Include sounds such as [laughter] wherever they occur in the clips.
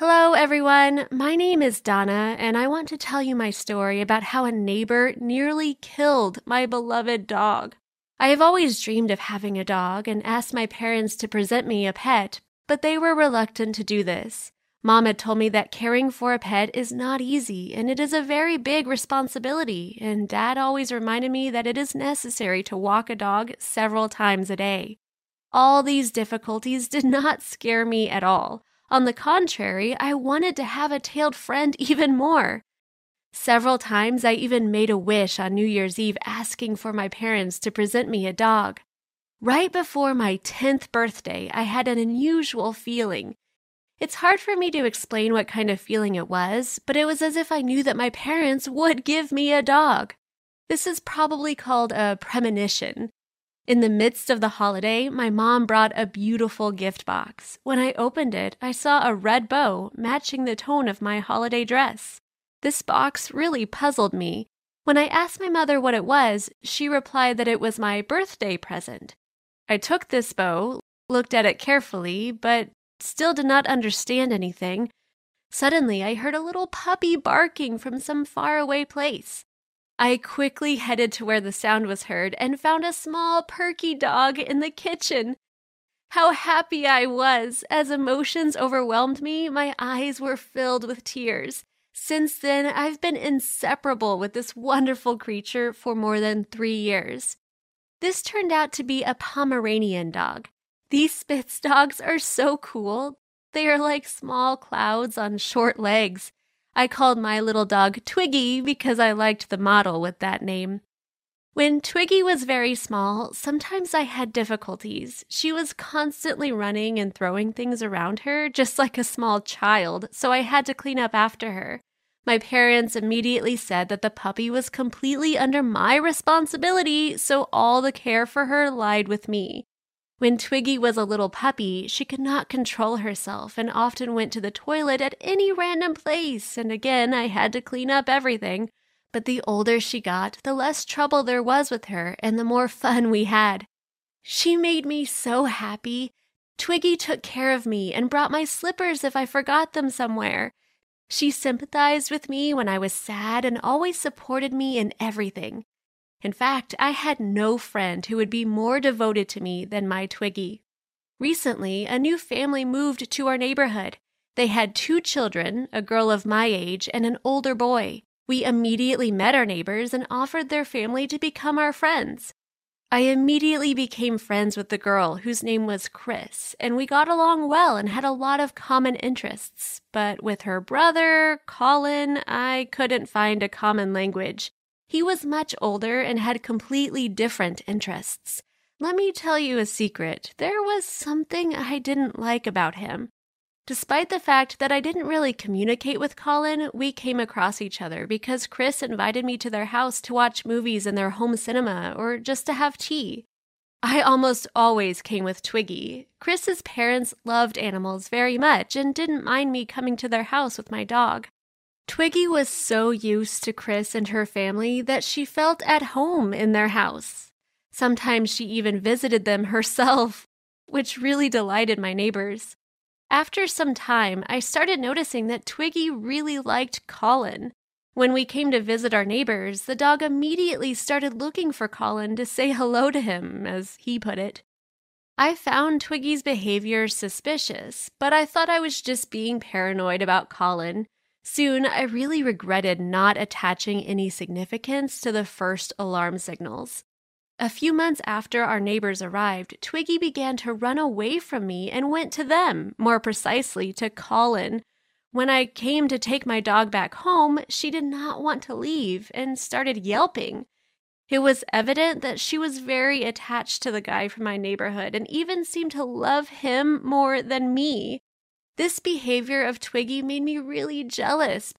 Hello, everyone. My name is Donna, and I want to tell you my story about how a neighbor nearly killed my beloved dog. I have always dreamed of having a dog and asked my parents to present me a pet, but they were reluctant to do this. Mom had told me that caring for a pet is not easy and it is a very big responsibility, and Dad always reminded me that it is necessary to walk a dog several times a day. All these difficulties [laughs] did not scare me at all. On the contrary, I wanted to have a tailed friend [laughs] even more. Several times I even made a wish on New Year's Eve asking for my parents to present me a dog. Right before my 10th birthday, I had an unusual feeling. It's hard for me to explain what kind of feeling it was, but it was as if I knew that my parents would give me a dog. This is probably called a premonition. In the midst of the holiday, my mom brought a beautiful gift box. When I opened it, I saw a red bow matching the tone of my holiday dress. This box really puzzled me. When I asked my mother what it was, she replied that it was my birthday present. I took this bow, looked at it carefully, but still did not understand anything. Suddenly, I heard a little puppy barking from some faraway place. I quickly headed to where the sound was heard and found a small, perky dog in the kitchen. How happy I was! As emotions overwhelmed me, my eyes were filled with tears. Since then, I've been inseparable with this wonderful creature for more than three years. This turned out to be a Pomeranian dog. These Spitz dogs are so cool. They are like small clouds on short legs. I called my little dog Twiggy because I liked the model with that name. When Twiggy was very small, sometimes I had difficulties. She was constantly running and throwing things around her, just like a small child, so I had to clean up after her. My parents immediately said that the puppy was completely under my responsibility, so all the care for her lied with me. When Twiggy was a little puppy, she could not control herself and often went to the toilet at any random place, and again I had to clean up everything. But the older she got, the less trouble there was with her and the more fun we had. She made me so happy. Twiggy took care of me and brought my slippers if I forgot them somewhere. She sympathized with me when I was sad and always supported me in everything. In fact, I had no friend who would be more devoted to me than my Twiggy. Recently, a new family moved to our neighborhood. They had two children, a girl of my age and an older boy. We immediately met our neighbors and offered their family to become our friends. I immediately became friends with the girl whose name was Chris, and we got along well and had a lot of common interests. But with her brother, Colin, I couldn't find a common language. He was much older and had completely different interests. Let me tell you a secret there was something I didn't like about him. Despite the fact that I didn't really communicate with Colin, we came across each other because Chris invited me to their house to watch movies in their home cinema or just to have tea. I almost always came with Twiggy. Chris's parents loved animals very much and didn't mind me coming to their house with my dog. Twiggy was so used to Chris and her family that she felt at home in their house. Sometimes she even visited them [laughs] herself, which really delighted my neighbors. After some time, I started noticing that Twiggy really liked Colin. When we came to visit our neighbors, the dog immediately started looking for Colin to say hello to him, as he put it. I found Twiggy's behavior suspicious, but I thought I was just being paranoid about Colin Soon, I really regretted not attaching any significance to the first alarm signals. A few months after our neighbors arrived, Twiggy began to run away from me and went to them, more precisely to Colin. When I came to take my dog back home, she did not want to leave and started yelping. It was evident that she was very attached to the guy from my neighborhood and even seemed to love him more than me. This behavior of Twiggy made me really jealous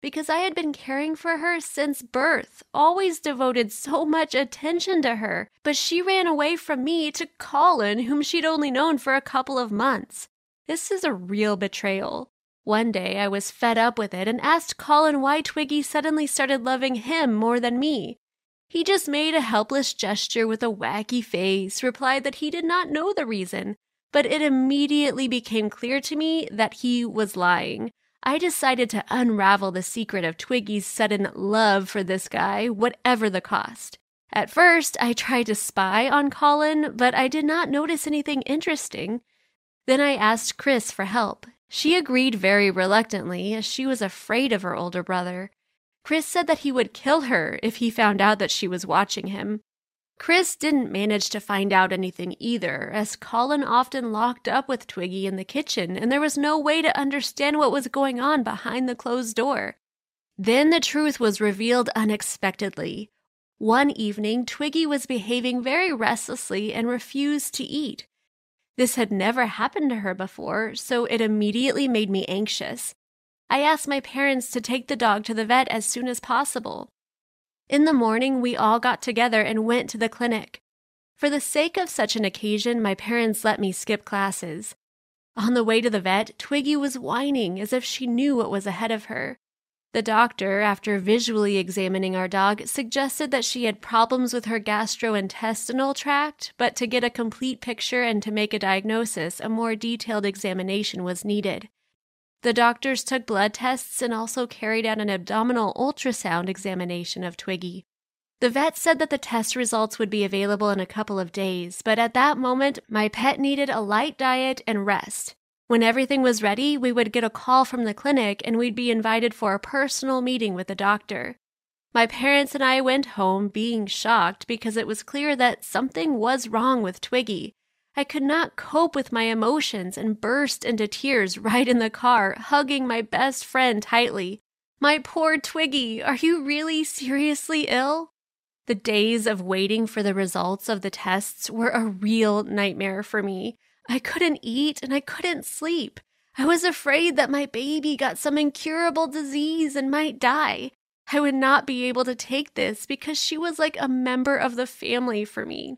because I had been caring for her since birth, always devoted so much attention to her, but she ran away from me to Colin, whom she'd only known for a couple of months. This is a real betrayal. One day I was fed up with it and asked Colin why Twiggy suddenly started loving him more than me. He just made a helpless gesture with a wacky face, replied that he did not know the reason, but it immediately became clear to me that he was lying. I decided to unravel the secret of Twiggy's sudden love for this guy, whatever the cost. At first, I tried to spy on Colin, but I did not notice anything interesting. Then I asked Chris for help. She agreed very reluctantly, as she was afraid of her older brother. Chris said that he would kill her if he found out that she was watching him. Chris didn't manage to find out anything either, as Colin often locked up with Twiggy in the kitchen, and there was no way to understand what was going on behind the closed door. Then the truth was revealed unexpectedly. One evening, Twiggy was behaving very restlessly and refused to eat. This had never happened to her before, so it immediately made me anxious. I asked my parents to take the dog to the vet as soon as possible. In the morning, we all got together and went to the clinic. For the sake of such an occasion, my parents let me skip classes. On the way to the vet, Twiggy was whining as if she knew what was ahead of her. The doctor, after visually examining our dog, suggested that she had problems with her gastrointestinal tract, but to get a complete picture and to make a diagnosis, a more detailed examination was needed. The doctors took blood tests and also carried out an abdominal ultrasound examination of Twiggy. The vet said that the test results would be available in a couple of days, but at that moment, my pet needed a light diet and rest. When everything was ready, we would get a call from the clinic and we'd be invited for a personal meeting with the doctor. My parents and I went home being shocked because it was clear that something was wrong with Twiggy. I could not cope with my emotions and burst into tears [laughs] right in the car, hugging my best friend tightly. My poor Twiggy, are you really seriously ill? The days of waiting for the results of the tests were a real nightmare for me. I couldn't eat and I couldn't sleep. I was afraid that my baby got some incurable disease and might die. I would not be able to take this because she was like a member of the family for me.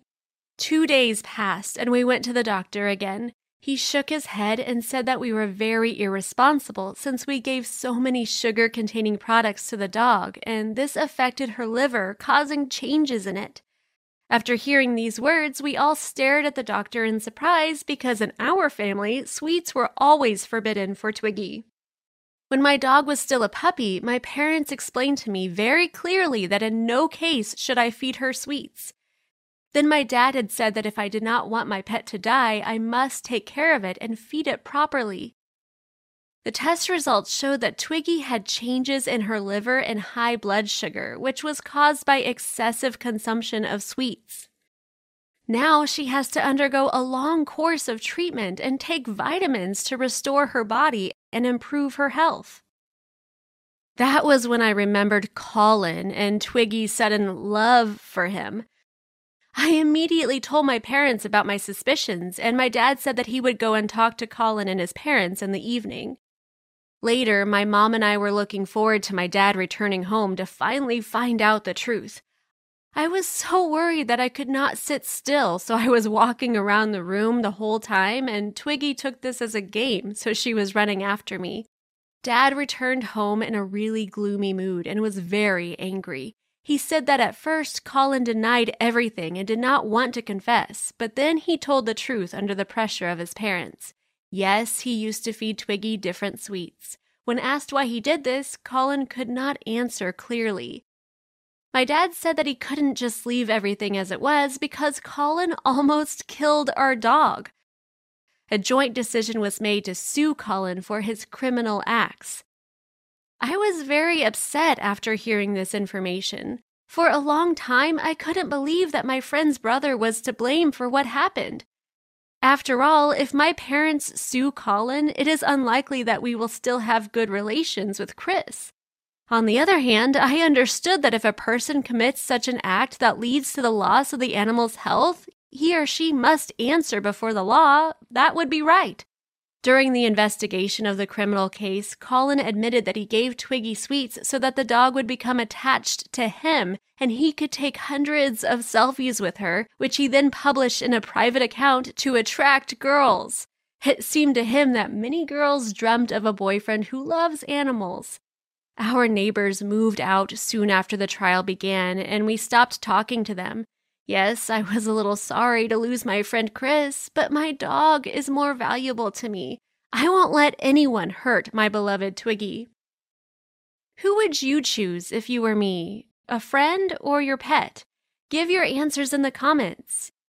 Two days passed, and we went to the doctor again. He shook his head and said that we were very irresponsible since we gave so many sugar containing products to the dog, and this affected her liver, causing changes in it. After hearing these words, we all stared at the doctor in surprise because in our family, sweets were always forbidden for Twiggy. When my dog was still a puppy, my parents explained to me very clearly that in no case should I feed her sweets. Then my dad had said that if I did not want my pet to die, I must take care of it and feed it properly. The test results showed that Twiggy had changes in her liver and high blood sugar, which was caused by excessive consumption of sweets. Now she has to undergo a long course of treatment and take vitamins to restore her body and improve her health. That was when I remembered Colin and Twiggy's sudden love for him. I immediately told my parents about my suspicions, and my dad said that he would go and talk to Colin and his parents in the evening. Later, my mom and I were looking forward to my dad returning home to finally find out the truth. I was so worried that I could not sit still, so I was walking around the room the whole time, and Twiggy took this as a game, so she was running after me. Dad returned home in a really gloomy mood and was very angry. He said that at first Colin denied everything and did not want to confess, but then he told the truth under the pressure of his parents. Yes, he used to feed Twiggy different sweets. When asked why he did this, Colin could not answer clearly. My dad said that he couldn't just leave everything as it was because Colin [laughs] almost killed our dog. A joint decision was made to sue Colin for his criminal acts. I was very upset after hearing this information. For a long time, I couldn't believe that my friend's brother was to blame for what happened. After all, if my parents sue Colin, it is unlikely that we will still have good relations with Chris. On the other hand, I understood that if a person commits such an act that leads to the loss of the animal's health, he or she must answer before the law. That would be right. During the investigation of the criminal case, Colin admitted that he gave Twiggy sweets so that the dog would become attached to him and he could take hundreds of selfies with her, which he then published in a private account to attract girls. It seemed to him that many girls dreamt of a boyfriend who loves animals. Our neighbors moved out soon after the trial began, and we stopped talking to them. Yes, I was a little sorry to lose my friend Chris, but my dog is more valuable to me. I won't let anyone hurt my beloved Twiggy. Who would you choose if you were me? A friend or your pet? Give your answers in the comments.